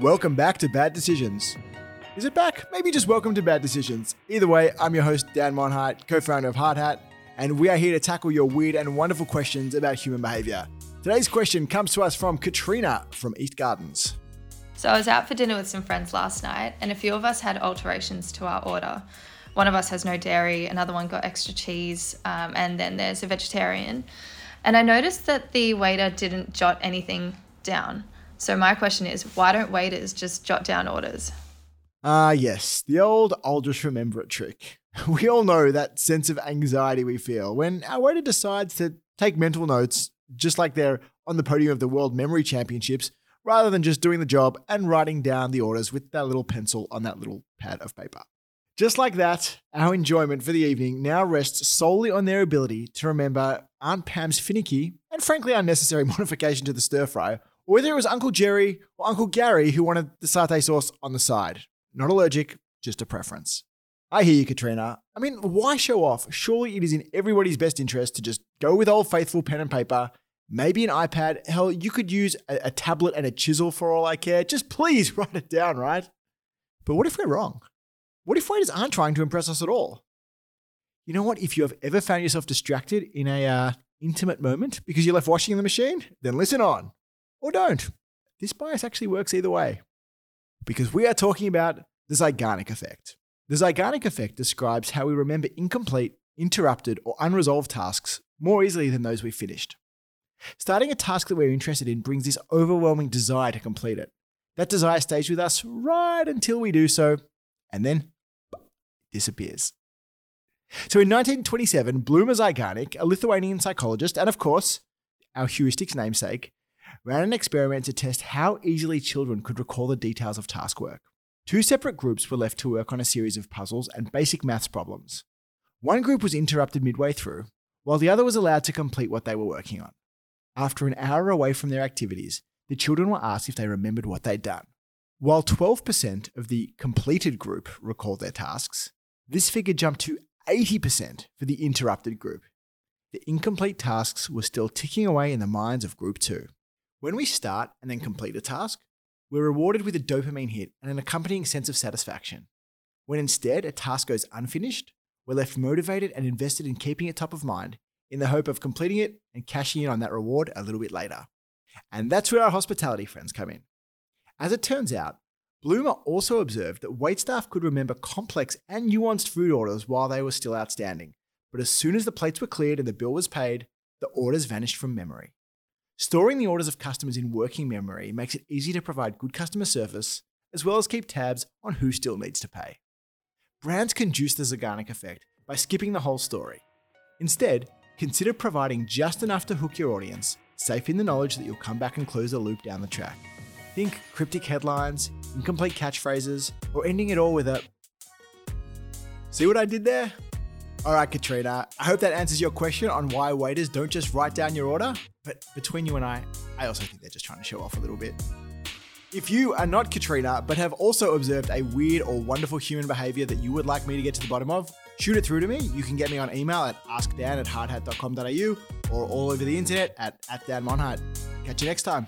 Welcome back to Bad Decisions. Is it back? Maybe just welcome to Bad Decisions. Either way, I'm your host, Dan Monheit, co founder of Hard Hat, and we are here to tackle your weird and wonderful questions about human behavior. Today's question comes to us from Katrina from East Gardens. So I was out for dinner with some friends last night, and a few of us had alterations to our order. One of us has no dairy, another one got extra cheese, um, and then there's a vegetarian. And I noticed that the waiter didn't jot anything down. So my question is, why don't waiters just jot down orders? Ah, yes, the old I'll just remember it trick. We all know that sense of anxiety we feel when our waiter decides to take mental notes, just like they're on the podium of the World Memory Championships, rather than just doing the job and writing down the orders with that little pencil on that little pad of paper. Just like that, our enjoyment for the evening now rests solely on their ability to remember Aunt Pam's finicky and frankly unnecessary modification to the stir fry, or whether it was Uncle Jerry or Uncle Gary who wanted the satay sauce on the side. Not allergic, just a preference. I hear you, Katrina. I mean, why show off? Surely it is in everybody's best interest to just go with old faithful pen and paper, maybe an iPad. Hell, you could use a, a tablet and a chisel for all I care. Just please write it down, right? But what if we're wrong? What if waiters aren't trying to impress us at all? You know what? If you have ever found yourself distracted in a uh, intimate moment because you're left washing in the machine, then listen on. Or don't. This bias actually works either way. Because we are talking about the Zeigarnik effect. The Zeigarnik effect describes how we remember incomplete, interrupted, or unresolved tasks more easily than those we finished. Starting a task that we're interested in brings this overwhelming desire to complete it. That desire stays with us right until we do so, and then disappears. So in 1927, Bluma Zeigarnik, a Lithuanian psychologist, and of course, our heuristics namesake, ran an experiment to test how easily children could recall the details of task work. Two separate groups were left to work on a series of puzzles and basic maths problems. One group was interrupted midway through, while the other was allowed to complete what they were working on. After an hour away from their activities, the children were asked if they remembered what they'd done. While 12% of the completed group recalled their tasks, this figure jumped to 80% for the interrupted group. The incomplete tasks were still ticking away in the minds of group 2. When we start and then complete a task, we're rewarded with a dopamine hit and an accompanying sense of satisfaction. When instead a task goes unfinished, we're left motivated and invested in keeping it top of mind in the hope of completing it and cashing in on that reward a little bit later. And that's where our hospitality friends come in. As it turns out, Bluma also observed that waitstaff could remember complex and nuanced food orders while they were still outstanding, but as soon as the plates were cleared and the bill was paid, the orders vanished from memory. Storing the orders of customers in working memory makes it easy to provide good customer service, as well as keep tabs on who still needs to pay. Brands can juice the Zeigarnik effect by skipping the whole story. Instead, consider providing just enough to hook your audience, safe in the knowledge that you'll come back and close the loop down the track. Think cryptic headlines, incomplete catchphrases, or ending it all with a. See what I did there? All right, Katrina, I hope that answers your question on why waiters don't just write down your order. But between you and I, I also think they're just trying to show off a little bit. If you are not Katrina, but have also observed a weird or wonderful human behavior that you would like me to get to the bottom of, shoot it through to me. You can get me on email at askdan at hardhat.com.au or all over the internet at, at. Catch you next time.